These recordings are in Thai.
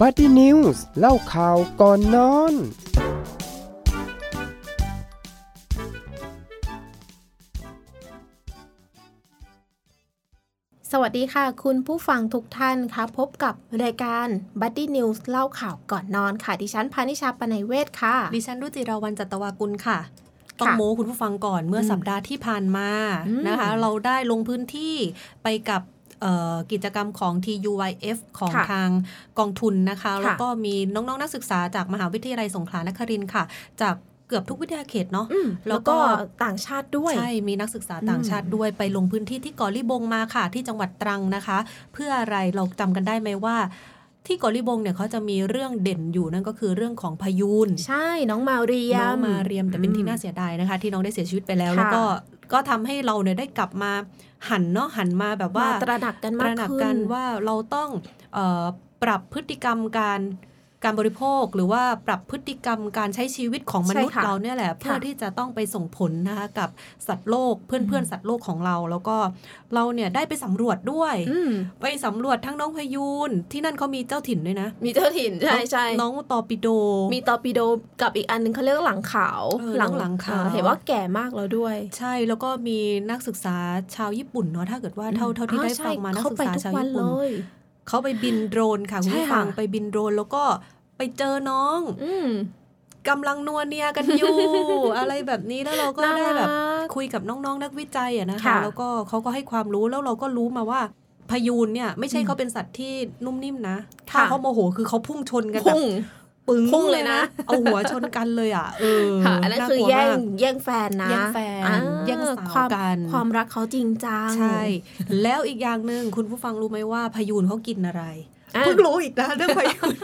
Buddy News เล่าข่าวก่อนนอน สวัสดีค่ะ คุณผู้ฟังทุกท่านคะพบกับรายการ Buddy News เล่าข่าวก่อนนอนค่ะ ดิฉันพานิชาปนัยเวศค่ะ ดิฉันรุจิราวันจัตวากุลค่ะ ต้องค่ะโม้คุณผู้ฟังก่อนเมื่ออืมสัปดาห์ที่ผ่านมาอืมนะคะ เราได้ลงพื้นที่ไปกับเอ่อ กิจกรรมของ TUYF ของค่ะทางกองทุนนะคะค่ะแล้วก็มีน้องๆนักศึกษาจากมหาวิทยาลัยสงขลานครินทร์ค่ะ จากเกือบทุกวิทยาเขตเนาะอืมแล้แล้ววก็ก็ต่างชาติด้วย ใช่ มีนักศึกษาต่างชาติด้วยไปลงพื้นที่ที่เกาะลิบงมาค่ะ ที่จังหวัดตรังนะคะ เพื่ออะไรเราจำกันได้ไหมว่า ที่เกาะลิบงเนี่ยเขาจะมีเรื่องเด่นอยู่นั่นก็คือเรื่องของพายุนใช่น้องมาเรียมน้องมาเรียมแต่เป็นอืมที่น่าเสียดายนะคะ ที่น้องได้เสียชีวิตไปแล้วค่ะแล้วก็ก็ทำให้เราเนี่ยได้กลับมาหันเนาะหันมาแบบว่ามาตระหนักกันตมากระหนักขึ้กันนว่าเราต้องเออปรับพฤติกรรมการ การบริโภคหรือว่าปรับพฤติกรรมการใช้ชีวิตของมนุษย์ใช่ค่ะเราเนี่ยแหละเพื่อที่จะต้องไปส่งผลนะคะกับสัตว์โลกเพื่อนเพื่อนๆสัตว์โลกของเรา แล้วก็เราเนี่ยได้ไปสำรวจด้วยอืมไปสำรวจทั้งน้องพยูนที่นั่นเขามีเจ้าถิ่นด้วยนะ มีเจ้าถิ่นใช่ใช่น้องตอปิโด มีตอร์ปิโดกับอีกอันหนึ่งเขาเรียกว่าหลังขาวเออน้องหลังขาวเออเห็นว่าแก่มากแล้วด้วย ใช่แล้วก็มีนักศึกษาชาวญี่ปุ่นเนาะถ้าเกิดว่าเท่าเท่าที่ได้อ๋อใช่ฟังมานักเขาศึกไปษาทุกชาววันญี่ปุ่เลนย เขาไปบินโดรนค่ะคุณใช่ผู้ฟังค่ะไปบินโดรนแล้วก็ไปเจอน้อง อืมกำลังนัวเนียกันอยู่ อะไรแบบนี้แล้วเราก็น่าได้แบบรักคุยกับน้องๆนักวิจัยอะนะคะค่ะแล้วก็เขาก็ให้ความรู้แล้วเราก็รู้มาว่าพะยูนเนี่ย ไม่ใช่อืมเขาเป็นสัตว์ที่นุ่มนิ่มนะ ถ้าค่ะเขาโมโหคือเขาพุ่งชนกันแบบพุ่ง ปึ้งพุ่งเลยนะ เอาหัวชนกันเลยอะเออค่ะอันนั้นากคือลัวแย่งมากแย่งแฟนนะแย่งแฟนอ่าแย่งสาวความกันความรักเขาจริงจังใช่ แล้วอีกอย่างหนึ่งคุณผู้ฟังรู้ไหมว่าพยูนเขากินอะไรอะเพิ่งรู้อีกนะเรื่องพยูน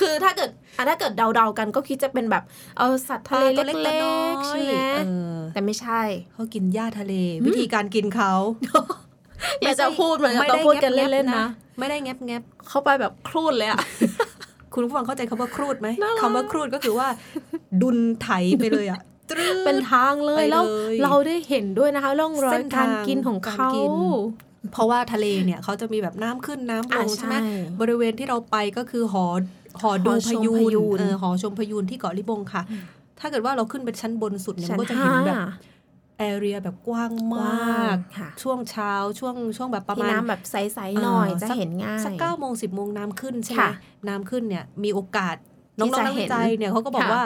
คือถ้าเกิดอะถ้าเกิดเดาๆกันก็คิดจะเป็นแบบเออสัตว์ทะเลปลาตัวเล็เล็กตัวน้อยกๆใช่ไหมเออแต่ไม่ใช่เขากินหญ้าทะเล วิธีการกินเขาอยากจะพูดเหมือนกับต้องพูดกันเล่นๆนะ ไม่ได้แงบแงบเข้าไปแบบครูดเลยอะ คุณผู้ฟังเข้าใจคำว่าครูดไหมน่ารักคำว่าครูดก็คือว่า ดุนไถไปเลยอะตรึ๊ดเป็นทางเลยไปเลยแล้วเราได้เห็นด้วยนะคะร่องรอเส้ยนการทางกินของการเขากินเพราะว่าทะเลเนี่ยเขาจะมีแบบน้ำขึ้นน้ำลอะงใช่ไหมใช่บริเวณที่เราไปก็คือหอหอดูหอพชมยูพยูนนเออหอชมพยูนที่เกาะลิบงค่ะ ถ้าเกิดว่าเราขึ้นไปชั้นบนสุดเนี่ยชั้มันนก็จะเห็นแบบ แอเรียแบบกว้างกมว้าากงค่ะ ช่วงเช้าช่วงช่วงแบบประที่มาณน้ำแบบใสๆหน่อยเออจะสักเห็นง่าย สักเก้าโมงสิบโมงน้ำขึ้นใช่ไหมค่ะน้ำขึ้นเนี่ยมีโอกาสน้ที่องจะๆนักเห็วินจัยเนี่ยเขาก็บอกค่ะว่า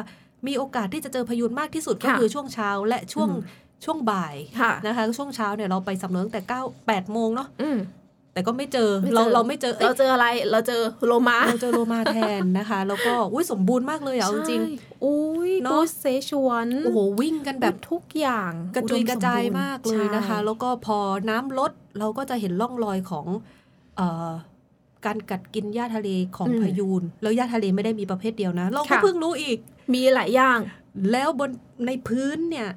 มีโอกาสที่จะเจอพายุมากที่สุดก็ค่ะคือช่วงเช้าและช่วงอืมช่วงบ่ายค่ะนะคะช่วงเช้าเนี่ยเราไปสำรวจตั้งแต่เก้าแปดโมงเนาะอืม แต่ก็ไม่เจอไม่เจอเราเราไม่เจอเอ้เรายเจออะไร เราเจอโลมาเราเจอโลมาแทนนะคะ แล้วก็อุ้ยสมบูรณ์มากเลยอะเอาจริงใช่อุ้ยเนอะปูเสฉวนๆโอ้โหวิ่งกันแบบทุกอย่างกระจุยกระจายอุดสบูณ์มากเลยนะคะใช่แล้วก็พอน้ำลดเราก็จะเห็นร่องรอยของเอ่อการกัดกินหญ้าทะเลของพายูน แล้วหญ้าทะเลไม่ได้มีประเภทเดียวนะ เราก็เพิ่งรู้อีก มีหลายอย่าง แล้วบนในพื้นเนี่ย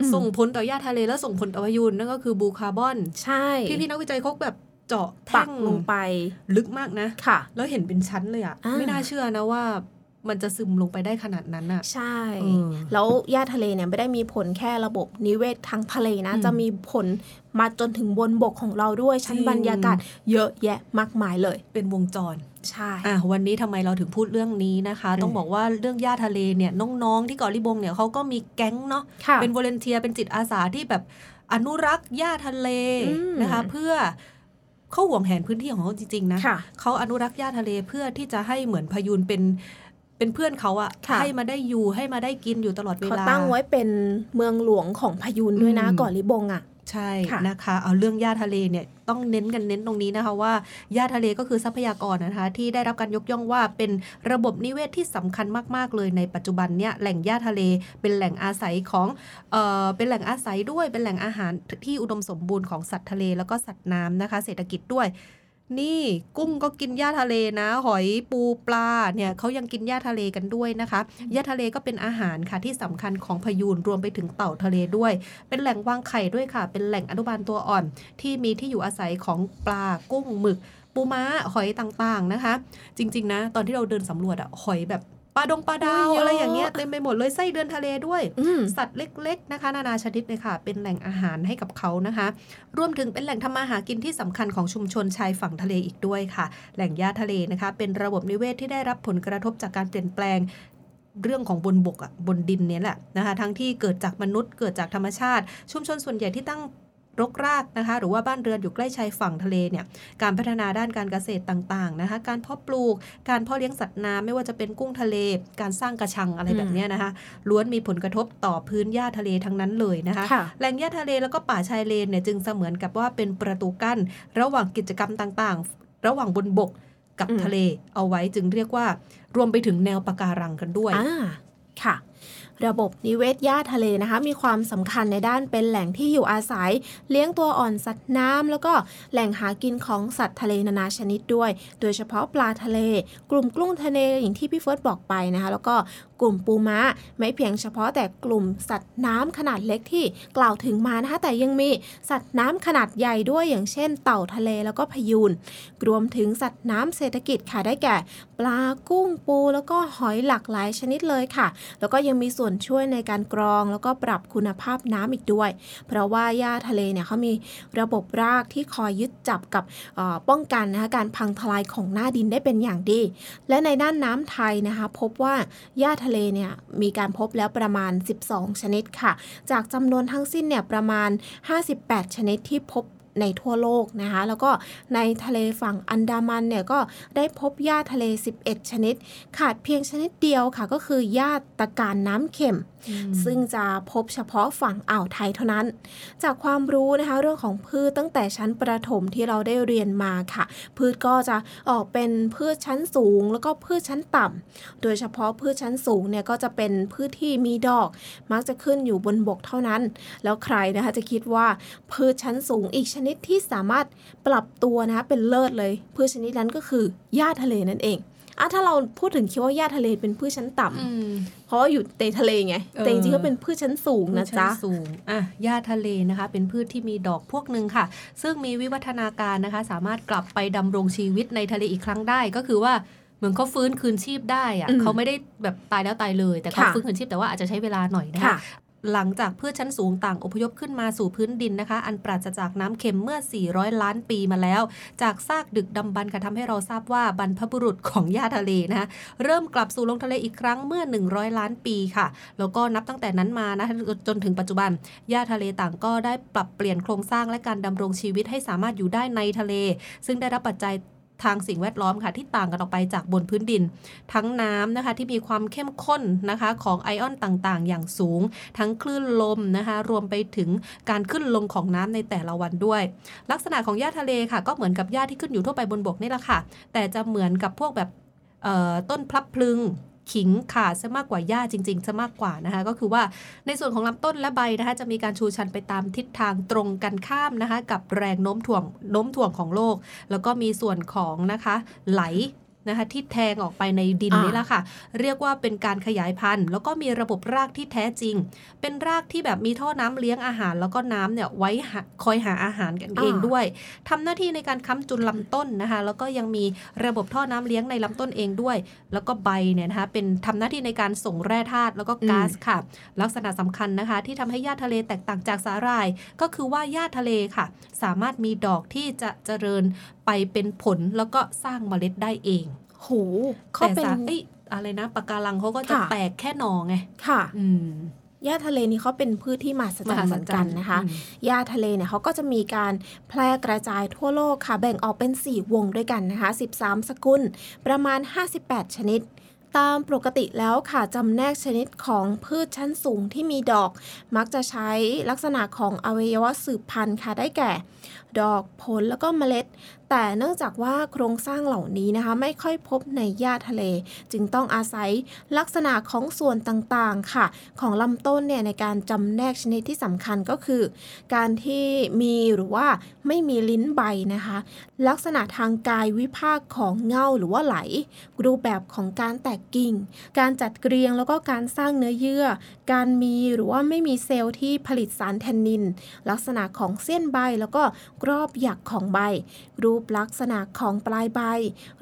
อืมส่งผลต่อหญ้าทะเลและส่งผลต่อพายุนนั่นก็คือบูคาร์บอน ใช่ พี่พี่ๆนักวิจัยเขาแบบ เจาะปัแท่กงลงไปลึกมากนะค่ะ แล้วเห็นเป็นชั้นเลยอะอ่าไม่น่าเชื่อนะว่ามันจะซึมลงไปได้ขนาดนั้นอะใช่เออแล้วหญ้าทะเลเนี่ยไม่ได้มีผลแค่ระบบนิเวศทางทะเลนะอืมจะมีผลมาจนถึงบนบกของเราด้วยชั้นจริงบรรยากาศเยอะแยะมากมายเลย เป็นวงจรใช่อะวันนี้ทำไมเราถึงพูดเรื่องนี้นะคะอืมต้องบอกว่าเรื่องหญ้าทะเลเนี่ยน้องๆที่เกาะลิบงเนี่ยเขาก็มีแก๊งเนาะค่ะเป็น volunteer เป็นจิตอาสาที่แบบอนุรักษ์หญ้าทะเลอืมนะคะ เพื่อ เขาห่วงแหนพื้นที่ของเขาจริงๆนะค่ะเขาอนุรักษ์หญ้าทะเลเพื่อที่จะให้เหมือนพายุนเป็นเป็นเพื่อนเขาอะค่ะให้มาได้อยู่ให้มาได้กินอยู่ตลอดเวเขาลาตั้งไว้เป็นเมืองหลวงของพายุนด้วยนะอืมเกาะลิบงอะ ใช่ค่ะนะคะเอาเรื่องหญ้าทะเลเนี่ยต้องเน้นกันเน้นตรงนี้นะคะว่าหญ้าทะเลก็คือทรัพยากรนะคะ ที่ได้รับการยกย่องว่าเป็นระบบนิเวศที่สำคัญมาก ๆ เลยในปัจจุบันเนี่ยแหล่งหญ้าทะเลเป็นแหล่งอาศัยของเอ่อเป็นแหล่งอาศัยด้วยเป็นแหล่งอาหารที่อุดมสมบูรณ์ของสัตว์ทะเลแล้วก็สัตว์น้ำนะคะ เศรษฐกิจด้วย นี่กุ้งก็กินหญ้าทะเลนะ หอยปูปลาเนี่ยเขายังกินหญ้าทะเลกันด้วยนะคะหญ้าทะเลก็เป็นอาหารค่ะที่สำคัญของพายูนรวมไปถึงเต่าทะเลด้วย เป็นแหล่งวางไข่ด้วยค่ะ เป็นแหล่งอนุบาลตัวอ่อน ที่มีที่อยู่อาศัยของปลากุ้งหมึก ปูม้าหอยต่างๆนะคะ จริง ๆ นะ ตอนที่เราเดินสำรวจอะหอยแบบ ปลาดงปลาดาวโอ้ยเยอะอะไรอย่างเงี้ยเต็มไปหมดเลยไส้เดือนทะเลด้วยอืมสัตว์เล็กๆนะคะ นานาชนิดเลยค่ะ เป็นแหล่งอาหารให้กับเขานะคะ รวมถึงเป็นแหล่งทำมาหากินที่สำคัญของชุมชนชายฝั่งทะเลอีกด้วยค่ะ แหล่งหญ้าทะเลนะคะ เป็นระบบนิเวศที่ได้รับผลกระทบจากการเปลี่ยนแปลงเรื่องของบนบกอะบนดินเนี่ยแหละนะคะทั้งที่เกิดจากมนุษย์เกิดจากธรรมชาติ ชุมชนส่วนใหญ่ที่ตั้ง รกรากนะคะ หรือว่าบ้านเรือนอยู่ใกล้ชายฝั่งทะเลเนี่ย การพัฒนาด้านการเกษตรต่างๆนะคะ การเพาะปลูก การเพาะเลี้ยงสัตว์น้ำไม่ว่าจะเป็นกุ้งทะเล การสร้างกระชังอะไรแบบเนี้ยนะคะ ล้วนมีผลกระทบต่อพื้นหญ้าทะเลทั้งนั้นเลยนะคะค่ะแหล่งหญ้าทะเลแล้วก็ป่าชายเลนเนี่ยจึงเสมือนกับว่าเป็นประตูกั้น ระหว่างกิจกรรมต่างๆ ระหว่างบนบกกับอืมทะเลเอาไว้จึงเรียกว่ารวมไปถึงแนวปะการังกันด้วยอ่าค่ะ ระบบนิเวศหญ้าทะเลนะคะ มีความสำคัญในด้านเป็นแหล่งที่อยู่อาศัย เลี้ยงตัวอ่อนสัตว์น้ำแล้วก็แหล่งหากินของสัตว์ทะเลนานาชนิดด้วย โดยเฉพาะปลาทะเล กลุ่มกุ้งทะเลอย่างที่พี่เฟิร์สบอกไปนะคะ แล้วก็กลุ่มปูม้า ไม่เพียงเฉพาะแต่กลุ่มสัตว์น้ำขนาดเล็กที่กล่าวถึงมานะคะ แต่ยังมีสัตว์น้ำขนาดใหญ่ด้วยอย่างเช่น เต่าทะเลแล้วก็พยูนรวมถึงสัตว์น้ำเศรษฐกิจค่ะได้แก่ ปลากุ้งปู แล้วก็หอยหลากหลายชนิดเลยค่ะ แล้วก็ยังมีส่วนช่วยในการกรองแล้วก็ปรับคุณภาพน้ำอีกด้วย เพราะว่าหญ้าทะเลเนี่ยเขามีระบบรากที่คอยยึดจับกับป้องกันนะคะการพังทลายของหน้าดินได้เป็นอย่างดี และในด้านน้ำไทยนะคะพบว่าหญ้าทะเลเนี่ยมีการพบแล้วประมาณ 12 ชนิดค่ะ จากจำนวนทั้งสิ้นเนี่ยประมาณ 58 ชนิดที่พบ ในทั่วโลกนะคะ แล้วก็ในทะเลฝั่งอันดามันเนี่ยก็ได้พบหญ้าทะเล 11 ชนิด ขาดเพียงชนิดเดียวค่ะก็คือหญ้าตะการน้ำเค็มซึ่งจะพบเฉพาะฝั่งอ่าวไทยเท่านั้น จากความรู้นะคะเรื่องของพืชตั้งแต่ชั้นประถมที่เราได้เรียนมาค่ะ พืชก็จะออกเป็นพืชชั้นสูง แล้วก็พืชชั้นต่ำโดยเฉพาะพืชชั้นสูงเนี่ยก็จะเป็นพืชที่มีดอก มักจะขึ้นอยู่บนบกเท่านั้น แล้วใครนะคะจะคิดว่าพืชชั้นสูงอีกชนิดที่สามารถปรับตัวนะคะเป็นเลิศเลย พืชชนิดนั้นก็คือหญ้าทะเลนั่นเอง อะถ้าเราพูดถึงคิดว่าหญ้าทะเลเป็นพืชชั้นต่ำอืมเพราะว่าอยู่ในทะเลไงเออแต่จริงๆก็เป็นพืชชั้นสูงนะพืชชั้จ๊ะสูงอะหญ้าทะเลนะคะ เป็นพืชที่มีดอกพวกหนึ่งค่ะ ซึ่งมีวิวัฒนาการนะคะ สามารถกลับไปดำรงชีวิตในทะเลอีกครั้งได้ก็คือว่าเหมือนเขาฟื้นคืนชีพได้อะอืมเขาไม่ได้แบบตายแล้วตายเลย แต่เขาค่ะฟื้นคืนชีพแต่ว่าอาจจะใช้เวลาหน่อยนะคะค่ะ หลังจากพืชชั้นสูงต่างอพยพขึ้นมาสู่พื้นดินนะคะ อันปราศจากน้ำเค็มเมื่อ 400 ล้านปีมาแล้ว จากซากดึกดำบรรพ์ค่ะทำให้เราทราบว่าบรรพบุรุษของหญ้าทะเลนะคะเริ่มกลับสู่ลงทะเลอีกครั้งเมื่อ 100 ล้านปีค่ะ แล้วก็นับตั้งแต่นั้นมานะจนถึงปัจจุบันหญ้าทะเลต่างก็ได้ปรับเปลี่ยนโครงสร้างและการดำรงชีวิตให้สามารถอยู่ได้ในทะเล ซึ่งได้รับปัจจัย ทางสิ่งแวดล้อมค่ะที่ต่างกันออกไปจากบนพื้นดิน ทั้งน้ำนะคะที่มีความเข้มข้นนะคะของไอออนต่างๆ อย่างสูง ทั้งคลื่นลมนะคะรวมไปถึงการขึ้นลงของน้ำในแต่ละวันด้วย ลักษณะของหญ้าทะเลค่ะก็เหมือนกับหญ้าที่ขึ้นอยู่ทั่วไปบนบกนี่แหละค่ะ แต่จะเหมือนกับพวกแบบต้นพลับพลึง ขิงขาซะมากกว่าหญ้าจริงๆซะมากกว่านะคะ ก็คือว่าในส่วนของลำต้นและใบนะคะ จะมีการชูชันไปตามทิศทางตรงกันข้ามนะคะ กับแรงโน้มถ่วงโน้มถ่วงของโลก แล้วก็มีส่วนของนะคะไหล นะคะที่แทงออกไปในดินอ่านี่นี่แหละค่ะ เรียกว่าเป็นการขยายพันธุ์ แล้วก็มีระบบรากที่แท้จริง เป็นรากที่แบบมีท่อน้ำเลี้ยงอาหาร แล้วก็น้ำเนี่ยไว้หาคอยหาอาหารกันเองอ่าด้วยทำหน้าที่ในการค้ำจุนลำต้นนะคะ แล้วก็ยังมีระบบท่อน้ำเลี้ยงในลำต้นเองด้วย แล้วก็ใบเนี่ยนะคะเป็นทำหน้าที่ในการส่งแร่ธาตุแล้วก็ก๊าซค่ะ ลักษณะสำคัญนะคะ ที่ทำให้หญ้าทะเลแตกต่างจากสาหร่าย ก็คือว่าหญ้าทะเลค่ะ สามารถมีดอกที่จะเจริญ ไปเป็นผลแล้วก็สร้างเมล็ดได้เองโหเขาแต่เป็นสาเอ้ยอะไรนะปะการังเขาก็จะค่ะแตกแค่หนอไงค่ะอืมหญ้าทะเลนี่เขาเป็นพืชที่มหัศจรรย์เหมือนกันนะคะอืมหญ้าทะเลเนี่ยเขาก็จะมีการแพร่กระจายทั่วโลกค่ะ แบ่งออกเป็น 4 วงด้วยกันนะคะ 13 สกุล ประมาณ 58 ชนิด ตามปกติแล้วค่ะจำแนกชนิดของพืชชั้นสูงที่มีดอก มักจะใช้ลักษณะของอวัยวะสืบพันธุ์ค่ะได้แก่ ดอกผลแล้วก็เมล็ด แต่เนื่องจากว่าโครงสร้างเหล่านี้นะคะไม่ค่อยพบในหญ้าทะเล จึงต้องอาศัยลักษณะของส่วนต่างๆค่ะ ของลำต้นเนี่ยในการจำแนกชนิดที่สำคัญก็คือ การที่มีหรือว่าไม่มีลิ้นใบนะคะ ลักษณะทางกายวิภาคของเงาหรือว่าไหล รูปแบบของการแตกกกิ้งการจัดเกรียงแล้วก็การสร้างเนื้อเยื่อ การมีหรือว่าไม่มีเซลล์ที่ผลิตสารแทนนิน ลักษณะของเส้นใบแล้วก็กรอบหยักของใบรูปลักษณะของปลายใบ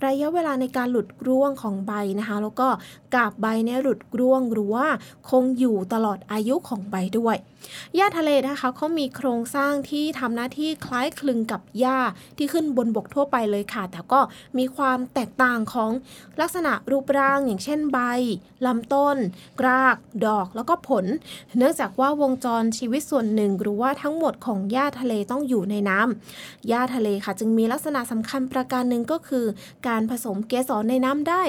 ระยะเวลาในการหลุดร่วงของใบนะคะ แล้วก็กาบใบเนี่ยหลุดร่วงหรือว่าคงอยู่ตลอดอายุของใบด้วยหญ้าทะเลนะคะเขามีโครงสร้างที่ทำหน้าที่คล้ายคลึงกับหญ้าที่ขึ้นบนบกทั่วไปเลยค่ะ แต่ก็มีความแตกต่างของลักษณะรูปร่างอย่างเช่นใบลำต้น กราก ดอกแล้วก็ผล เนื่องจากว่าวงจรชีวิตส่วนหนึ่ง หรือว่าทั้งหมดของหญ้าทะเลต้องอยู่ในน้ำหญ้าทะเลค่ะ จึงมีลักษณะสำคัญประการหนึ่งก็คือ การผสมเกสรในน้ำได้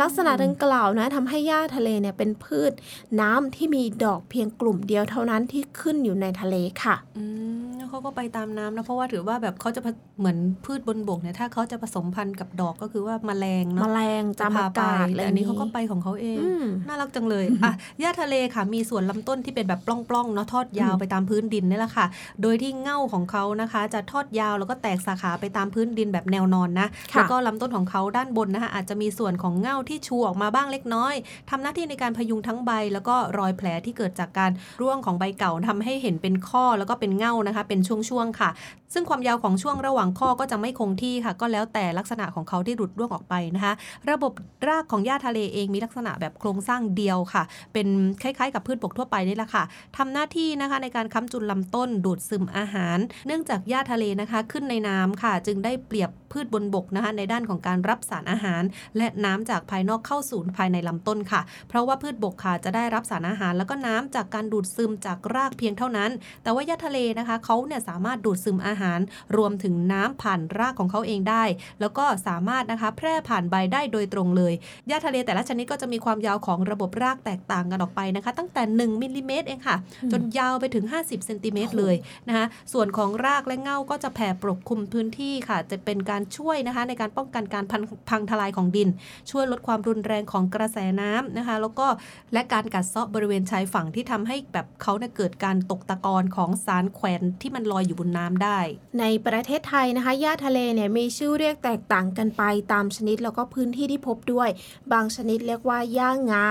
ลักษณะดังกล่าวนะทำให้หญ้าทะเลเนี่ยเป็นพืชน้ำที่มีดอกเพียงกลุ่มเดียวเท่านั้นที่ขึ้นอยู่ในทะเลค่ะ อืมเขาก็ไปตามน้ำนะเพราะว่าถือว่าแบบเขาจะผเหมือนพืชบนบกเนี่ยถ้าเขาจะผสมพันธุ์กับดอกก็คือว่าแมลงแมเนาะลงจามอากาศแต่อันนี้เขาก็ไปของเขาเองอืมน่ารักจังเลยอะหญ้าทะเลค่ะ มีส่วนลำต้นที่เป็นแบบปล้องๆเนาะทอดยาวอืมไปตามพื้นดินนี่แหละค่ะ โดยที่เง่าของเขานะคะ จะทอดยาวแล้วก็แตกสาขาไปตามพื้นดินแบบแนวนอนนะค่ะแล้วก็ลำต้นของเขาด้านบนนะคะอาจจะมีส่วนของเง่าที่ชูออกมาบ้างเล็กน้อยทำหน้าที่ในการพยุงทั้งใบ แล้วก็รอยแผลที่เกิดจากการร่วงของใบเก่าทำให้เห็นเป็นข้อแล้วก็เป็นเง่านะคะ เป็นช่วงๆค่ะ ซึ่งความยาวของช่วงระหว่างข้อก็จะไม่คงที่ค่ะ ก็แล้วแต่ลักษณะของเขาที่หลุดร่วงออกไปนะคะ ระบบรากของหญ้าทะเลเองมีลักษณะแบบโครงสร้างเดียวค่ะ เป็นคล้ายๆ กับพืชบกทั่วไปนี่แหละค่ะทำหน้าที่นะคะในการค้ำจุนลำต้นดูดซึมอาหาร เนื่องจากหญ้าทะเลนะคะขึ้นในน้ำค่ะ จึงได้เปรียบพืชบนบกนะคะในด้านของการรับสารอาหาร และน้ำจากภายนอกเข้าสู่ภายในลำต้นค่ะ เพราะว่าพืชบกค่ะจะได้รับสารอาหาร แล้วก็น้ำจากการดูดซึมจากรากเพียงเท่านั้น แต่ว่าหญ้าทะเลนะคะเขาเนี่ยสามารถดูดซึมอาหาร รวมถึงน้ำผ่านรากของเขาเองได้ แล้วก็สามารถนะคะแพร่ผ่านใบได้โดยตรงเลยหญ้าทะเลแต่ละชนิดก็จะมีความยาวของระบบรากแตกต่างกันออกไปนะคะ ตั้งแต่ 1มิลลิเมตรเองค่ะ จนยาวไปถึง 50เซนติเมตรเลยนะคะส่วนของรากและเง่าก็จะแผ่ปกคลุมพื้นที่ค่ะ จะเป็นการช่วยนะคะในการป้องกันการพังพังทลายของดิน ช่วยลดความรุนแรงของกระแสน้ำนะคะ แล้วก็และการกัดเซาะบริเวณชายฝั่งที่ทำให้แบบเขาเนี่ยเกิดการตกตะกอนของสารแขวนที่มันลอยอยู่บนน้ำได้ ในประเทศไทยนะคะหญ้าทะเลเนี่ยมีชื่อเรียกแตกต่างกันไปตามชนิดแล้วก็พื้นที่ที่พบด้วย บางชนิดเรียกว่าหญ้างา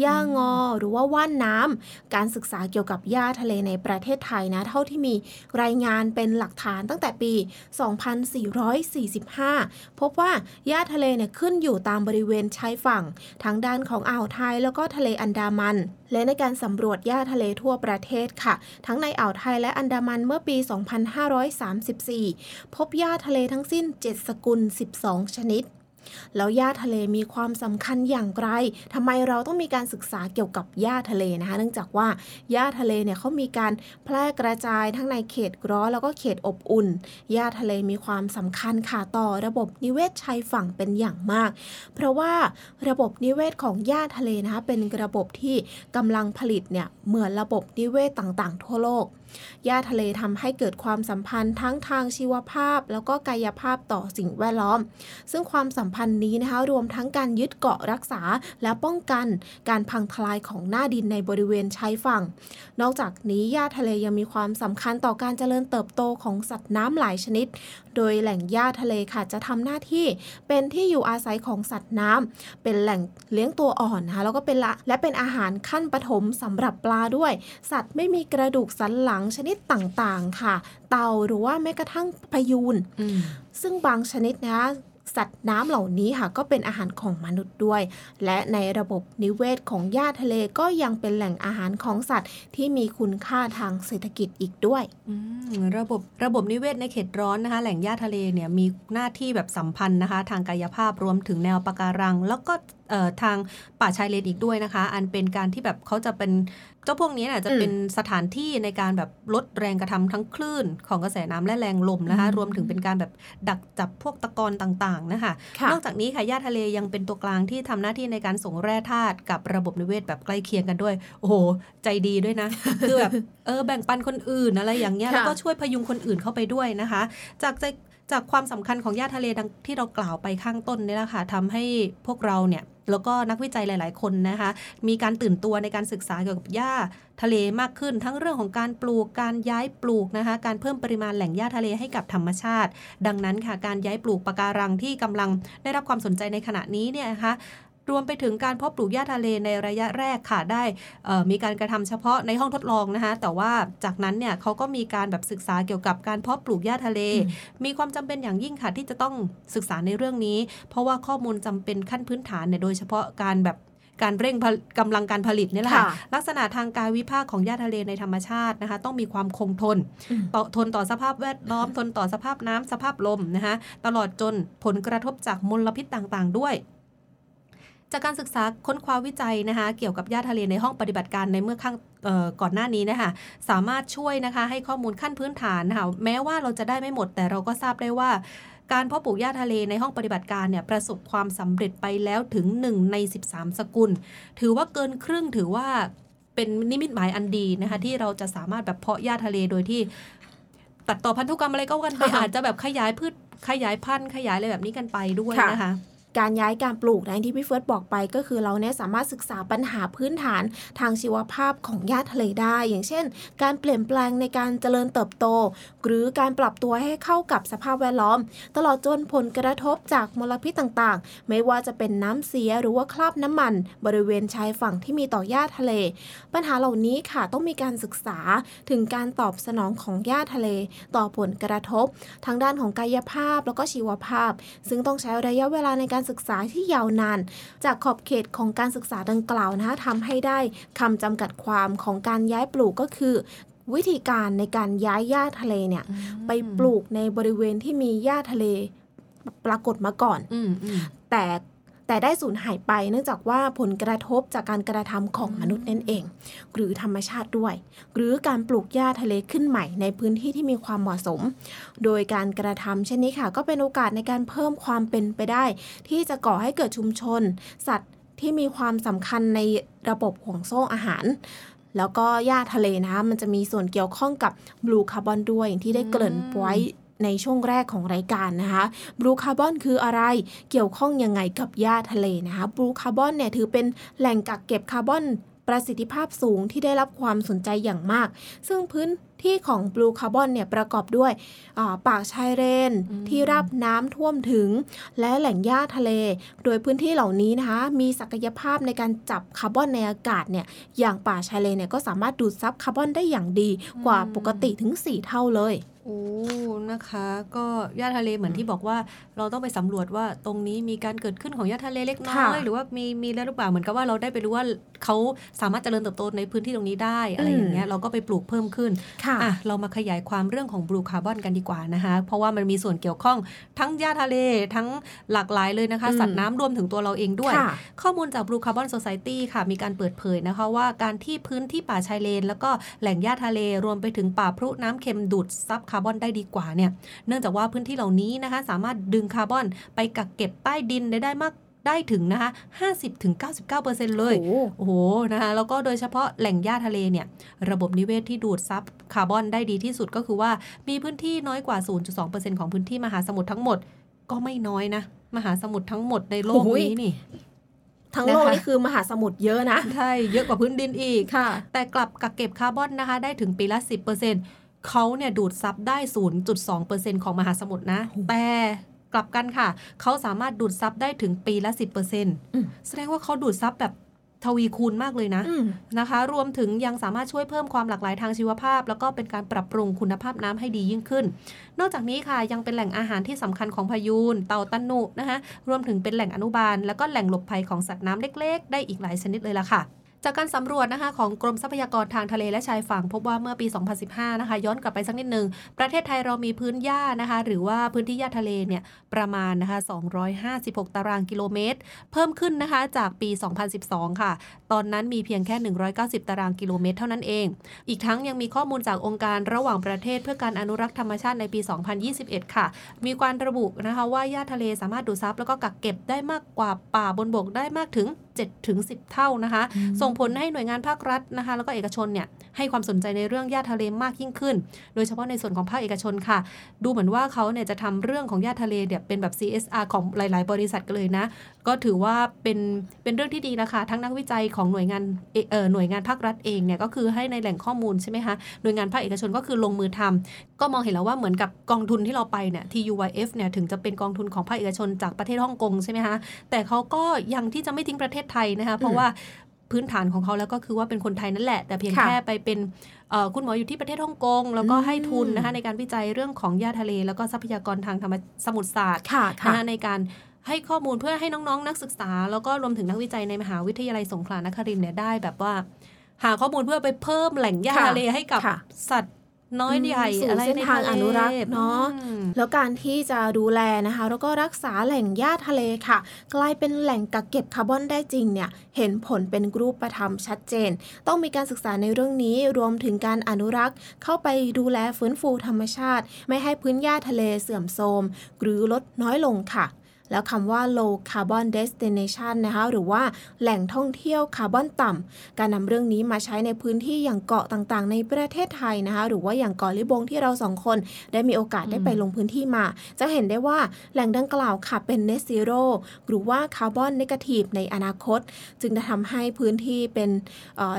หญ้างอ หรือว่าว่านน้ำการศึกษาเกี่ยวกับหญ้าทะเลในประเทศไทยนะเท่าที่มีรายงานเป็นหลักฐานตั้งแต่ปี 2445 พบว่าหญ้าทะเลเนี่ยขึ้นอยู่ตามบริเวณชายฝั่งทั้งด้านของอ่าวไทยแล้วก็ทะเลอันดามัน และในการสำรวจหญ้าทะเลทั่วประเทศค่ะ ทั้งในอ่าวไทยและอันดามันเมื่อปี 2534 พบหญ้าทะเลทั้งสิ้น 7 สกุล 12 ชนิด แล้วหญ้าทะเลมีความสำคัญอย่างไรทำไมเราต้องมีการศึกษาเกี่ยวกับหญ้าทะเลนะคะ เนื่องจากว่าหญ้าทะเลเนี่ยเขามีการแพร่กระจายทั้งในเขตร้อนแล้วก็เขตอบอุ่นหญ้าทะเลมีความสำคัญค่ะต่อระบบนิเวศชายฝั่งเป็นอย่างมาก เพราะว่าระบบนิเวศของหญ้าทะเลนะคะเป็นระบบที่กำลังผลิตเนี่ยเหมือนระบบนิเวศต่างๆ ทั่วโลกหญ้าทะเลทำให้เกิดความสัมพันธ์ทั้งทางชีวภาพ แล้วก็กายภาพต่อสิ่งแวดล้อม ซึ่งความสัมพันธ์นี้นะคะ รวมทั้งการยึดเกาะรักษา และป้องกันการพังทลายของหน้าดินในบริเวณชายฝั่ง นอกจากนี้หญ้าทะเลยังมีความสำคัญต่อการเจริญเติบโตของสัตว์น้ำหลายชนิด โดยแหล่งหญ้าทะเลค่ะจะทำหน้าที่เป็นที่อยู่อาศัยของสัตว์น้ำเป็นแหล่งเลี้ยงตัวอ่อนนะคะแล้วก็เป็นละและเป็นอาหารขั้นปฐมสำหรับปลาด้วย สัตว์ไม่มีกระดูกสันหลังชนิดต่างๆค่ะ เต่าหรือว่าแม้กระทั่งพยูนอืมซึ่งบางชนิดนะคะ สัตว์น้ำเหล่านี้ค่ะก็เป็นอาหารของมนุษย์ด้วย และในระบบนิเวศของหญ้าทะเลก็ยังเป็นแหล่งอาหารของสัตว์ที่มีคุณค่าทางเศรษฐกิจอีกด้วยระบบระบบนิเวศในเขตร้อนนะคะ แหล่งหญ้าทะเลเนี่ยมีหน้าที่แบบสัมพันธ์นะคะ ทางกายภาพรวมถึงแนวปะการัง แล้วก็ ทางป่าชายเลนอีกด้วยนะคะ อันเป็นการที่แบบเขาจะเป็นเจ้าพวกนี้เนี่ยจะเป็นสถานที่ในการแบบลดแรงกระทำทั้งคลื่นของกระแสน้ำและแรงลมนะคะอืมรวมถึงเป็นการแบบดักจับพวกตะกอนต่างๆนะคะค่ะนอกจากนี้ค่ะหญ้าทะเลยังเป็นตัวกลางที่ทำหน้าที่ในการส่งแร่ธาตุกับระบบนิเวศแบบใกล้เคียงกันด้วย โอ้โห ใจดีด้วยนะ คือแบบเออแบ่งปันคนอื่นอะไรอย่างเงี้ยค่ะแล้วก็ช่วยพยุงคนอื่นเข้าไปด้วยนะคะ จากใจ จากความสำคัญของหญ้าทะเลดังที่เรากล่าวไปข้างต้นนี่แหละค่ะทำให้พวกเราเนี่ยแล้วก็นักวิจัยหลาย ๆ คนนะคะ มีการตื่นตัวในการศึกษาเกี่ยวกับหญ้าทะเลมากขึ้น ทั้งเรื่องของการปลูกการย้ายปลูกนะคะ การเพิ่มปริมาณแหล่งหญ้าทะเลให้กับธรรมชาติ ดังนั้นค่ะการย้ายปลูกปะการังที่กำลังได้รับความสนใจในขณะนี้เนี่ยนะคะ รวมไปถึงการเพาะปลูกหญ้าทะเลในระยะแรกค่ะได้เอ่อมีการกระทำเฉพาะในห้องทดลองนะคะแต่ว่าจากนั้นเนี่ยเขาก็มีการแบบศึกษาเกี่ยวกับการเพาะปลูกหญ้าทะเลอืมมีความจำเป็นอย่างยิ่งค่ะที่จะต้องศึกษาในเรื่องนี้ เพราะว่าข้อมูลจำเป็นขั้นพื้นฐานเนี่ยโดยเฉพาะการแบบการเร่งผลิตกำลังการผลิตเนี่ยแหละค่ะค่ะลักษณะทางกายวิภาคของหญ้าทะเลในธรรมชาตินะคะ ต้องมีความคงทนอืมต่อทนต่อสภาพแวดล้อม ทนต่อสภาพน้ำสภาพลมนะคะ ตลอดจนผลกระทบจากมลพิษต่างๆ ด้วย จากการศึกษาค้นคว้าวิจัยนะคะ เกี่ยวกับหญ้าทะเลในห้องปฏิบัติการในเมื่อข้างเอ่อก่อนหน้านี้นะคะสามารถช่วยนะคะให้ข้อมูลขั้นพื้นฐานนะคะแม้ว่าเราจะได้ไม่หมดแต่เราก็ทราบได้ว่าการเพาะปลูกหญ้าทะเลในห้องปฏิบัติการเนี่ยประสบความสำเร็จไปแล้วถึง 1 ใน 13 สกุล ถือว่าเกินครึ่งถือว่าเป็นนิมิตหมายอันดีนะคะที่เราจะสามารถแบบเพาะหญ้าทะเลโดยที่ ตัดต่อพันธุกรรมอะไรก็กันไปค่ะอาจจะแบบขยายพืชขยายพันธุ์ขยายอะไรแบบนี้กันไปด้วยค่ะนะคะ การย้ายการปลูกนะที่พี่เฟิร์สบอกไปก็คือเราเนี่ยสามารถศึกษาปัญหาพื้นฐานทางชีวภาพของหญ้าทะเลได้ อย่างเช่น การเปลี่ยนแปลงในการเจริญเติบโต หรือการปรับตัวให้เข้ากับสภาพแวดล้อม ตลอดจนผลกระทบจากมลพิษต่างๆ ไม่ว่าจะเป็นน้ำเสียหรือว่าคราบน้ำมัน บริเวณชายฝั่งที่มีต่อหญ้าทะเล ปัญหาเหล่านี้ค่ะต้องมีการศึกษาถึงการตอบสนองของหญ้าทะเล ต่อผลกระทบ ทางด้านของกายภาพแล้วก็ชีวภาพ ซึ่งต้องใช้ระยะเวลาในการศึกษาที่ยาวนาน จากขอบเขตของการศึกษาดังกล่าวนะคะทำให้ได้คำจำกัดความของการย้ายปลูกก็คือวิธีการในการย้ายหญ้าทะเลเนี่ย ไปปลูกในบริเวณที่มีหญ้าทะเลปรากฏมาก่อนอืมอืมแต่ แต่ได้สูญหายไปเนื่องจากว่าผลกระทบจากการกระทำของมนุษย์นั่นเอง หรือธรรมชาติด้วย หรือการปลูกหญ้าทะเลขึ้นใหม่ในพื้นที่ที่มีความเหมาะสม โดยการกระทำเช่นนี้ค่ะ ก็เป็นโอกาสในการเพิ่มความเป็นไปได้ ที่จะก่อให้เกิดชุมชน สัตว์ที่มีความสำคัญในระบบห่วงโซ่อาหารแล้วก็หญ้าทะเลนะคะมันจะมีส่วนเกี่ยวข้องกับบลูคาร์บอนด้วยอย่างที่ได้เกริ่นไว้ ในช่วงแรกของรายการนะคะ blue carbon คืออะไรเกี่ยวข้องยังไงกับหญ้าทะเลนะคะ blue carbon เนี่ยถือเป็นแหล่งกักเก็บคาร์บอนประสิทธิภาพสูงที่ได้รับความสนใจอย่างมาก ซึ่งพื้นที่ของ blue carbon เนี่ยประกอบด้วยอ่าป่าชายเลนอืมที่รับน้ำท่วมถึง และแหล่งหญ้าทะเล โดยพื้นที่เหล่านี้นะคะมีศักยภาพในการจับคาร์บอนในอากาศเนี่ยอย่างป่าชายเลนเนี่ยก็สามารถดูดซับคาร์บอนได้อย่างดีกว่าปกติถึง 4 เท่าเลยโอ้ นะคะ ก็หญ้าทะเลเหมือนที่บอกว่า เราต้องไปสำรวจว่าตรงนี้มีการเกิดขึ้นของหญ้าทะเลเล็กน้ค่ะอยหรือว่ามีมีแล้วหรือเปล่าเหมือนกับว่าเราได้ไปรู้ว่าเขาสามารถเจริญเติบโตในพื้นที่ตรงนี้ได้อะไรอย่างเงี้ยเราก็ไปปลูกเพิ่มขึ้นค่ะอะเรามาขยายความเรื่องของบลูคาร์บอนกันดีกว่านะคะ เพราะว่ามันมีส่วนเกี่ยวข้องทั้งหญ้าทะเลทั้งหลากหลายเลยนะคะอืมสัตว์น้ำรวมถึงตัวเราเองด้วยค่ะข้อมูลจาก Blue Carbon Society ค่ะ มีการเปิดเผยนะคะว่าการที่พื้นที่ป่าชายเลน แล้วก็แหล่งหญ้าทะเลรวมไปถึงป่าพรุน้ำเค็มดูดซับคาร์บอนได้ดีกว่าเนี่ยเนื่องจากว่าพื้นที่เหล่านี้นะคะสามารถดึงคาร์บอนไปกักเก็บใต้ดินได้ได้มากได้ถึงนะคะ50-99%เลยโอ้โหโอ้โห นะคะ แล้วก็โดยเฉพาะแหล่งหญ้าทะเลเนี่ย ระบบนิเวศที่ดูดซับคาร์บอนได้ดีที่สุดก็คือว่า มีพื้นที่น้อยกว่า 0.2%ของพื้นที่มหาสมุทรทั้งหมด ก็ไม่น้อยนะ มหาสมุทรทั้งหมดในโลกโอ้ยนี้นี่ ทั้งโลกนะคะนี่คือมหาสมุทรเยอะนะ ใช่ เยอะกว่าพื้นดินอีกค่ะแต่กลับกักเก็บคาร์บอนนะคะ ได้ถึงปีละ 10%เขาเนี่ยดูดซับได้ 0.2%ของมหาสมุทรนะ แต่กลับกันค่ะ เขาสามารถดูดซับได้ถึงปีละ 10%แสดงว่าเขาดูดซับแบบทวีคูณมากเลยนะอืมนะคะ รวมถึงยังสามารถช่วยเพิ่มความหลากหลายทางชีวภาพ แล้วก็เป็นการปรับปรุงคุณภาพน้ำให้ดียิ่งขึ้น นอกจากนี้ค่ะยังเป็นแหล่งอาหารที่สำคัญของพายูนเต่าตะหนุนะคะรวมถึงเป็นแหล่งอนุบาล แล้วก็แหล่งหลบภัยของสัตว์น้ำเล็ก ๆ ได้อีกหลายชนิดเลยล่ะค่ะ จากการสำรวจนะคะของกรมทรัพยากรทางทะเลและชายฝั่งพบว่าเมื่อปี 2015 นะคะ ย้อนกลับไปสักนิดหนึ่งประเทศไทยเรามีพื้นหญ้านะคะ หรือว่าพื้นที่หญ้าทะเลเนี่ยประมาณนะคะ 256 ตารางกิโลเมตร เพิ่มขึ้นนะคะจากปี 2012 ค่ะตอนนั้นมีเพียงแค่ 190 ตารางกิโลเมตรเท่านั้นเอง อีกทั้งยังมีข้อมูลจากองค์การระหว่างประเทศเพื่อการอนุรักษ์ธรรมชาติในปี 2021 ค่ะ มีการระบุนะคะว่าหญ้าทะเลสามารถดูดซับแล้วก็กักเก็บได้มากกว่าป่าบนบกได้มากถึง7-10 เท่านะคะ ส่งผลให้หน่วยงานภาครัฐนะคะ แล้วก็เอกชนเนี่ยให้ความสนใจในเรื่องหญ้าทะเลมากยิ่งขึ้น โดยเฉพาะในส่วนของภาคเอกชนค่ะ ดูเหมือนว่าเขาเนี่ยจะทำเรื่องของหญ้าทะเลเนี่ยเป็นแบบ CSR ของหลาย ๆ บริษัทกันเลยนะ ก็ถือว่าเป็นเป็นเรื่องที่ดีนะคะ ทั้งนักวิจัยของหน่วยงานเอ่อหน่วยงานภาครัฐเองเนี่ยก็คือให้ในแหล่งข้อมูลใช่ไหมคะหน่วยงานภาคเอกชนก็คือลงมือทำก็มองเห็นแล้วว่าเหมือนกับกองทุนที่เราไปเนี่ย TUYF เนี่ยถึงจะเป็นกองทุนของภาคเอกชนจากประเทศฮ่องกงใช่ไหมคะแต่เขาก็ยังที่จะไม่ทิ้งประเทศไทยนะคะเพราะว่าพื้นฐานของเขาแล้วก็คือว่าเป็นคนไทยนั่นแหละ แต่เพียงค่ะแค่ไปเป็นเอ่อคุณหมออยู่ที่ประเทศฮ่องกง แล้วก็อืมให้ทุนนะคะในการวิจัยเรื่องของหญ้าทะเล แล้วก็ทรัพยากรทางธรรมสมุทรศาสตร์ค่ะนะค่ะคะในการ ให้ข้อมูลเพื่อให้น้องๆ นักศึกษา แล้วก็รวมถึงนักวิจัยในมหาวิทยาลัยสงขลานครินทร์เนี่ยได้แบบว่า หาข้อมูลเพื่อไปเพิ่มแหล่งหญ้าค่ะทะเลให้กับค่ะสัตว์น้อยใหญ่สู่อะไรเส้นในทางทะเลอนุรักษ์เนอะอืมแล้วการที่จะดูแลนะคะ แล้วก็รักษาแหล่งหญ้าทะเลค่ะ กลายเป็นแหล่งกักเก็บคาร์บอนได้จริงเนี่ยเห็นผลเป็นรูปธรรมชัดเจน ต้องมีการศึกษาในเรื่องนี้รวมถึงการอนุรักษ์ เข้าไปดูแลฟื้นฟูธรรมชาติ ไม่ให้พื้นหญ้าทะเลเสื่อมโทรมหรือลดน้อยลงค่ะ แล้วคำว่า low carbon destination นะคะหรือว่าแหล่งท่องเที่ยวคาร์บอนต่ำการนำเรื่องนี้มาใช้ในพื้นที่อย่างเกาะต่างๆ ในประเทศไทยนะคะหรือว่าอย่างเกาะลิบงที่เราสองคนได้มีโอกาสได้ไปลงพื้นที่มา จะเห็นได้ว่าแหล่งดังกล่าวค่ะเป็น net zero หรือว่าคาร์บอนเนกาทีฟในอนาคต จึงจะทำให้พื้นที่เป็น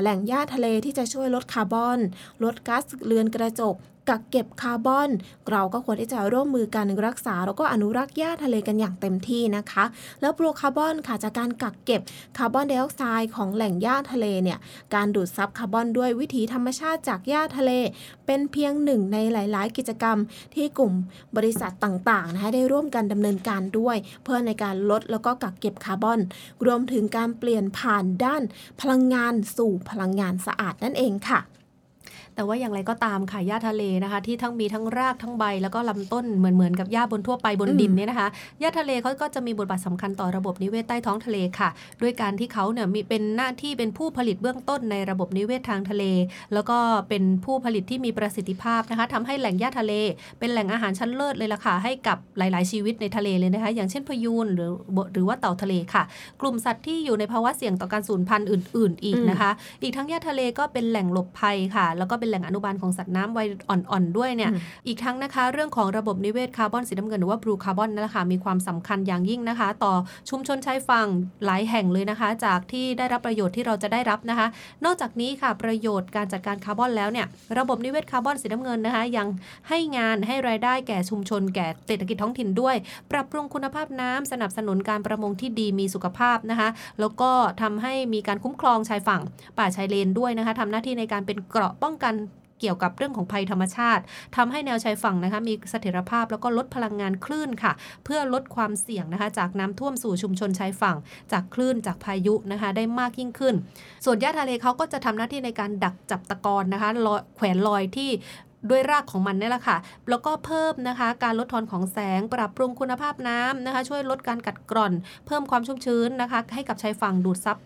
แหล่งหญ้าทะเลที่จะช่วยลดคาร์บอน ลดก๊าซเรือนกระจก กักเก็บคาร์บอน เราก็ควรที่จะร่วมมือกันรักษา แล้วก็อนุรักษ์หญ้าทะเลกันอย่างเต็มที่นะคะ แล้ว blue carbon ค่ะจากการกักเก็บคาร์บอนไดออกไซด์ของแหล่งหญ้าทะเลเนี่ยการดูดซับคาร์บอนด้วยวิถีธรรมชาติจากหญ้าทะเล เป็นเพียงหนึ่งในหลาย ๆ กิจกรรมที่กลุ่มบริษัทต่าง ๆ นะคะได้ร่วมกันดำเนินการด้วย เพื่อในการลดแล้วก็กักเก็บคาร์บอน รวมถึงการเปลี่ยนผ่านด้านพลังงานสู่พลังงานสะอาดนั่นเองค่ะ แต่ว่าอย่างไรก็ตามค่ะหญ้าทะเลนะคะ ที่ทั้งมีทั้งรากทั้งใบ แล้วก็ลำต้นเหมือนเหมือนกับหญ้าบนทั่วไปบนอืมดินเนี่ยนะคะหญ้าทะเลเขาก็จะมีบทบาทสำคัญต่อระบบนิเวศใต้ท้องทะเลค่ะ ด้วยการที่เขาเนี่ยมีเป็นหน้าที่เป็นผู้ผลิตเบื้องต้นในระบบนิเวศทางทะเล แล้วก็เป็นผู้ผลิตที่มีประสิทธิภาพนะคะทำให้แหล่งหญ้าทะเล เป็นแหล่งอาหารชั้นเลิศเลยล่ะค่ะให้กับหลาย ๆ ชีวิตในทะเลเลยนะคะ อย่างเช่นพยูนหรือหรือว่าเต่าทะเลค่ะ กลุ่มสัตว์ที่อยู่ในภาวะเสี่ยงต่อการสูญพันธุ์อื่น ๆ อีกอืมนะคะ อีกทั้งหญ้าทะเลก็เป็นแหล่งหลบภัยค่ะ แล้วก็เป็นแหล่งอนุบาลของสัตว์น้ำวัยอ่อนๆด้วยเนี่ยอืมอีกทั้งนะคะเรื่องของระบบนิเวศคาร์บอนสีน้ำเงินหรือว่า blue carbon นั่นแหละค่ะมีความสำคัญอย่างยิ่งนะคะ ต่อชุมชนชายฝั่งหลายแห่งเลยนะคะ จากที่ได้รับประโยชน์ที่เราจะได้รับนะคะ นอกจากนี้ค่ะประโยชน์การจัดการคาร์บอนแล้วเนี่ยระบบนิเวศคาร์บอนสีน้ำเงินนะคะ ยังให้งานให้รายได้แก่ชุมชนแก่เศรษฐกิจท้องถิ่นด้วย ปรับปรุงคุณภาพน้ำสนับสนุนการประมงที่ดีมีสุขภาพนะคะ แล้วก็ทำให้มีการคุ้มครองชายฝั่งป่าชายเลนด้วยนะคะทำหน้าที่ในการเป็นเกราะป้องกันเกี่ยวกับเรื่องของภัยธรรมชาติทำให้แนวชายฝั่งนะคะมีเสถียรภาพแล้วก็ลดพลังงานคลื่นค่ะ เพื่อลดความเสี่ยงนะคะ จากน้ำท่วมสู่ชุมชนชายฝั่ง จากคลื่นจากพายุนะคะ ได้มากยิ่งขึ้น ส่วนหญ้าทะเลเขาก็จะทำหน้าที่ในการดักจับตะกอนนะคะแขวนลอยที่ด้วยรากของมันนี่แหละค่ะ แล้วก็เพิ่มนะคะ การลดทอนของแสง ปรับปรุงคุณภาพน้ำนะคะ ช่วยลดการกัดกร่อน เพิ่มความชุ่มชื้นนะคะ ให้กับชายฝั่งดูดซับ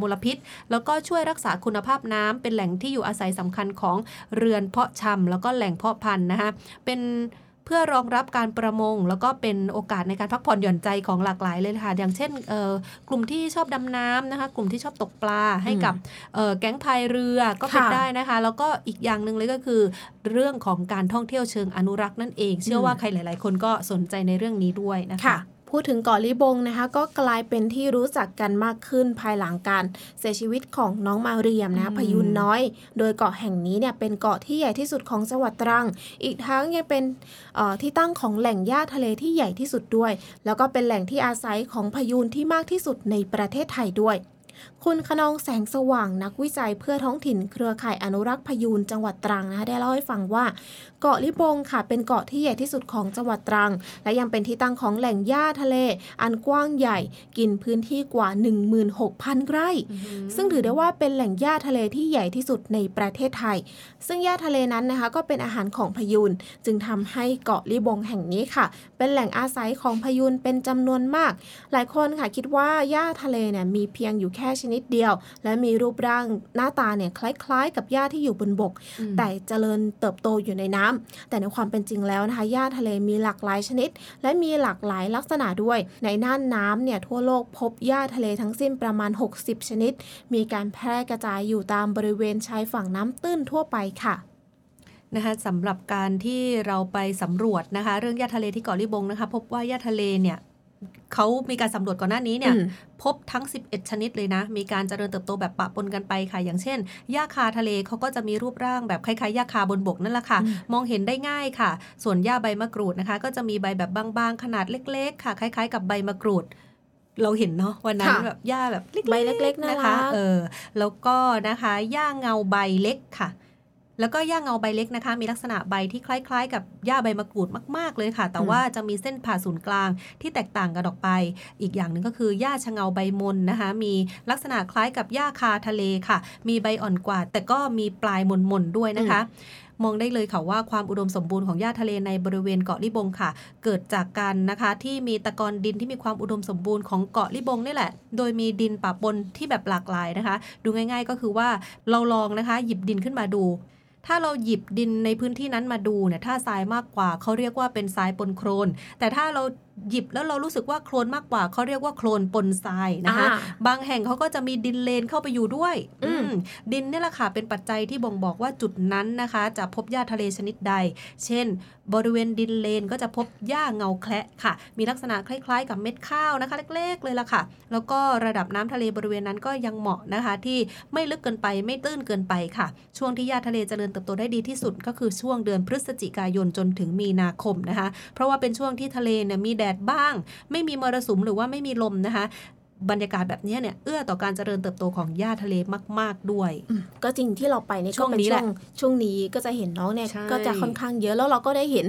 มลพิษ แล้วก็ช่วยรักษาคุณภาพน้ำเป็นแหล่งที่อยู่อาศัยสำคัญของเรือนเพาะชำแล้วก็แหล่งเพาะพันธุ์นะคะเป็นเพื่อรองรับการประมง แล้วก็เป็นโอกาสในการพักผ่อนหย่อนใจของหลากหลายเลยค่ะ อย่างเช่นเอ่อกลุ่มที่ชอบดำน้ำนะคะ กลุ่มที่ชอบตกปลาให้กับเอ่อแก๊งพายเรือก็เป็นค่ะได้นะคะ แล้วก็อีกอย่างหนึ่งเลยก็คือ เรื่องของการท่องเที่ยวเชิงอนุรักษ์นั่นเอง เชื่อว่าใครหลาย ๆ คนก็สนใจในเรื่องนี้ด้วยนะคะค่ะ พูดถึงเกาะลิบงนะคะ ก็กลายเป็นที่รู้จักกันมากขึ้นภายหลังการเสียชีวิตของน้องมาเรียมนะอืมพยูนน้อย โดยเกาะแห่งนี้เนี่ยเป็นเกาะที่ใหญ่ที่สุดของจังหวัดตรัง อีกทั้งยังเป็นเอ่อที่ตั้งของแหล่งหญ้าทะเลที่ใหญ่ที่สุดด้วย แล้วก็เป็นแหล่งที่อาศัยของพยูนที่มากที่สุดในประเทศไทยด้วย คุณขนองแสงสว่างนักวิจัยเพื่อท้องถิ่นเครือข่ายอนุรักษ์พยูนจังหวัดตรังนะคะได้เล่าให้ฟังว่าเกาะลิบงค่ะ เป็นเกาะที่ใหญ่ที่สุดของจังหวัดตรัง และยังเป็นที่ตั้งของแหล่งหญ้าทะเล อันกว้างใหญ่ กินพื้นที่กว่า 16,000 ไร่ ซึ่งถือได้ว่าเป็นแหล่งหญ้าทะเลที่ใหญ่ที่สุดในประเทศไทย ซึ่งหญ้าทะเลนั้นนะคะก็เป็นอาหารของพยูนจึงทำให้เกาะลิบงแห่งนี้ค่ะ เป็นแหล่งอาศัยของพยูนเป็นจำนวนมาก หลายคนค่ะคิดว่าหญ้าทะเลเนี่ยมีเพียงอยู่แค่ค่ชนิดเดียว และมีรูปร่างหน้าตาเนี่ยคล้ายๆ กับหญ้าที่อยู่บนบกอืมแต่เจริญเติบโตอยู่ในน้ำแต่ในความเป็นจริงแล้วนะคะหญ้าทะเลมีหลากหลายชนิด และมีหลากหลายลักษณะด้วย ในน่านน้ำเนี่ยทั่วโลกพบหญ้าทะเลทั้งสิ้นประมาณ 60 ชนิด มีการแพร่กระจายอยู่ตามบริเวณชายฝั่งน้ำตื้นทั่วไปค่ะนะคะสำหรับการที่เราไปสำรวจนะคะ เรื่องหญ้าทะเลที่เกาะลิบงนะคะ พบว่าหญ้าทะเลเนี่ย เขามีการสำรวจก่อนหน้านี้เนี่ยอืมพบทั้ง 11 ชนิดเลยนะ มีการเจริญเติบโตแบบปะปนกันไปค่ะ อย่างเช่นหญ้าคาทะเลเขาก็จะมีรูปร่างแบบคล้ายๆหญ้าคาบนบกนั่นแหละค่ะอืมมองเห็นได้ง่ายค่ะ ส่วนหญ้าใบมะกรูดนะคะ ก็จะมีใบแบบบางๆ ขนาดเล็ก ๆ ค่ะ คล้าย ๆ กับใบมะกรูดเราเห็นเนาะวันนั้นค่ะแบบหญ้าแบบเล็กๆใบเล็ก ๆน่านะคะรักเออ แล้วก็นะคะหญ้าเงาใบเล็กค่ะ แล้วก็หญ้าเงาใบเล็กนะคะ มีลักษณะใบที่คล้ายๆ กับหญ้าใบมะกรูดมาก ๆ เลยค่ะ แต่อืมว่าจะมีเส้นผ่าศูนย์กลางที่แตกต่างกันออกไป อีกอย่างหนึ่งก็คือหญ้าชะเงาใบมนนะคะ มีลักษณะคล้ายกับหญ้าคาทะเลค่ะ มีใบอ่อนกว่า แต่ก็มีปลายมนๆด้วยนะคะมองได้เลยค่ะว่าความอุดมสมบูรณ์ของหญ้าทะเลในบริเวณเกาะลิบงค่ะ เกิดจากการนะคะที่มีตะกอนดินที่มีความอุดมสมบูรณ์ของเกาะลิบงนี่แหละ โดยมีดินปะปนที่แบบหลากหลายนะคะ ดูง่าย ๆ ก็คือว่าเราลองนะคะ หยิบดินขึ้นมาดู ถ้าเราหยิบดินในพื้นที่นั้นมาดูเนี่ยถ้าทรายมากกว่าเขาเรียกว่าเป็นทรายปนโครน แต่ถ้าเรา หยิบแล้วเรารู้สึกว่าโครนมากกว่าเขาเรียกว่าโครนปนทรายนะคะอ่าบางแห่งเขาก็จะมีดินเลนเข้าไปอยู่ด้วยอืมอืมดินเนี่ยแหละค่ะเป็นปัจจัยที่บ่งบอกว่าจุดนั้นนะคะ จะพบหญ้าทะเลชนิดใด เช่น บริเวณดินเลนก็จะพบหญ้าเงาแคละค่ะ มีลักษณะคล้าย ๆ กับเม็ดข้าวนะคะ เล็กๆเลยล่ะค่ะ แล้วก็ระดับน้ำทะเลบริเวณนั้นก็ยังเหมาะนะคะ ที่ไม่ลึกเกินไปไม่ตื้นเกินไปค่ะ ช่วงที่หญ้าทะเลเจริญเติบโตได้ดีที่สุด ก็คือช่วงเดือนพฤศจิกายนจนถึงมีนาคมนะคะ เพราะว่าเป็นช่วงที่ทะเลเนี่ยมีแดดบ้าง ไม่มีมรสุมหรือว่าไม่มีลมนะคะบรรยากาศแบบนี้เนี่ยเอื้อต่อการเจริญเติบโตของหญ้าทะเลมาก ๆ ด้วยอืมก็จริงที่เราไปนี่ช่ก็วงเป็นนี้ช่แหวละงช่วงนี้ก็จะเห็นน้องเนี่ยใช่ก็จะค่อนข้างเยอะแล้วเราก็ได้เห็น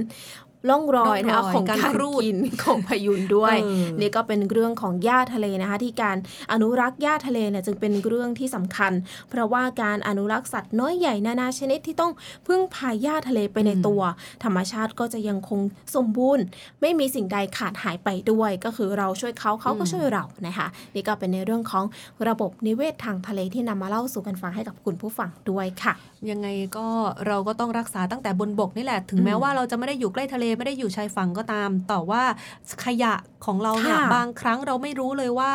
ร่องรอยนะร่คะองรอยของการการครูดกินของพายุนด้วยเออนี่ก็เป็นเรื่องของหญ้าทะเลนะคะที่การอนุรักษ์หญ้าทะเลเนี่ยจึงเป็นเรื่องที่สำคัญ เพราะว่าการอนุรักษ์สัตว์น้อยใหญ่นานาชนิดที่ต้องพึ่งพาหญ้าทะเลไปในตัว ธรรมชาติก็จะยังคงสมบูรณ์ ไม่มีสิ่งใดขาดหายไปด้วย ก็คือเราช่วยเขาเขาก็ช่วยเรานะคะนี่ก็เป็นในเรื่องของระบบนิเวศทางทะเลที่นำมาเล่าสู่กันฟังให้กับคุณผู้ฟังด้วยค่ะ ยังไงก็เราก็ต้องรักษาตั้งแต่บนบกนี่แหละ ถึงอืมแม้ว่าเราจะไม่ได้อยู่ใกล้ทะเลไม่ได้อยู่ชายฝั่งก็ตาม แต่ว่าขยะของเราเนี่ยค่ะบางครั้งเราไม่รู้เลยว่า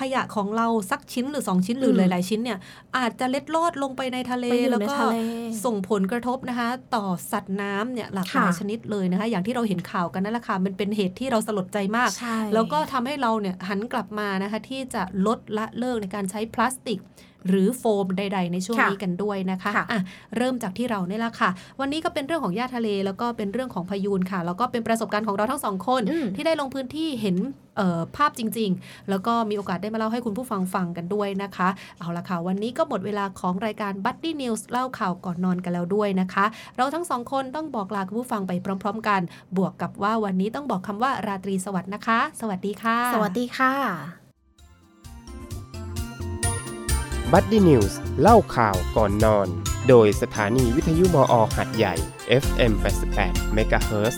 ขยะของเราสักชิ้นหรือสองชิ้นหรือมหลาย ๆ ชิ้นเนี่ยอาจจะเล็ดลอดลงไปในทะเลไปอยู่แล้วในก็ทะเลส่งผลกระทบนะคะ ต่อสัตว์น้ำเนี่ยหลากหลายค่ะชนิดเลยนะคะ อย่างที่เราเห็นข่าวกันนั่นแหละค่ะมันเป็นเหตุที่เราสลดใจมากใช่แล้วก็ทำให้เราเนี่ยหันกลับมานะคะที่จะลดละเลิกในการใช้พลาสติก หรือโฟมใด ๆ ในช่วงค่ะนี้กันด้วยนะคะค่ะอะเริ่มจากที่เราเนี่ยแหละค่ะ วันนี้ก็เป็นเรื่องของหญ้าทะเล แล้วก็เป็นเรื่องของพายุนค่ะ แล้วก็เป็นประสบการณ์ของเราทั้งสองคนอืมที่ได้ลงพื้นที่เห็นเอ่อภาพจริง ๆ แล้วก็มีโอกาสได้มาเล่าให้คุณผู้ฟังฟังกันด้วยนะคะ เอาละค่ะ วันนี้ก็หมดเวลาของรายการ Buddy News เล่าข่าวก่อนนอนกันแล้วด้วยนะคะ เราทั้งสองคนต้องบอกลาคุณผู้ฟังไปพร้อม ๆ กัน บวกกับว่าวันนี้ต้องบอกคำว่าราตรีสวัสดิ์นะคะ สวัสดีค่ะ สวัสดีค่ะ บัดดี้นิวส์เล่าข่าวก่อนนอน โดยสถานีวิทยุมอหัดใหญ่ FM 88 MHz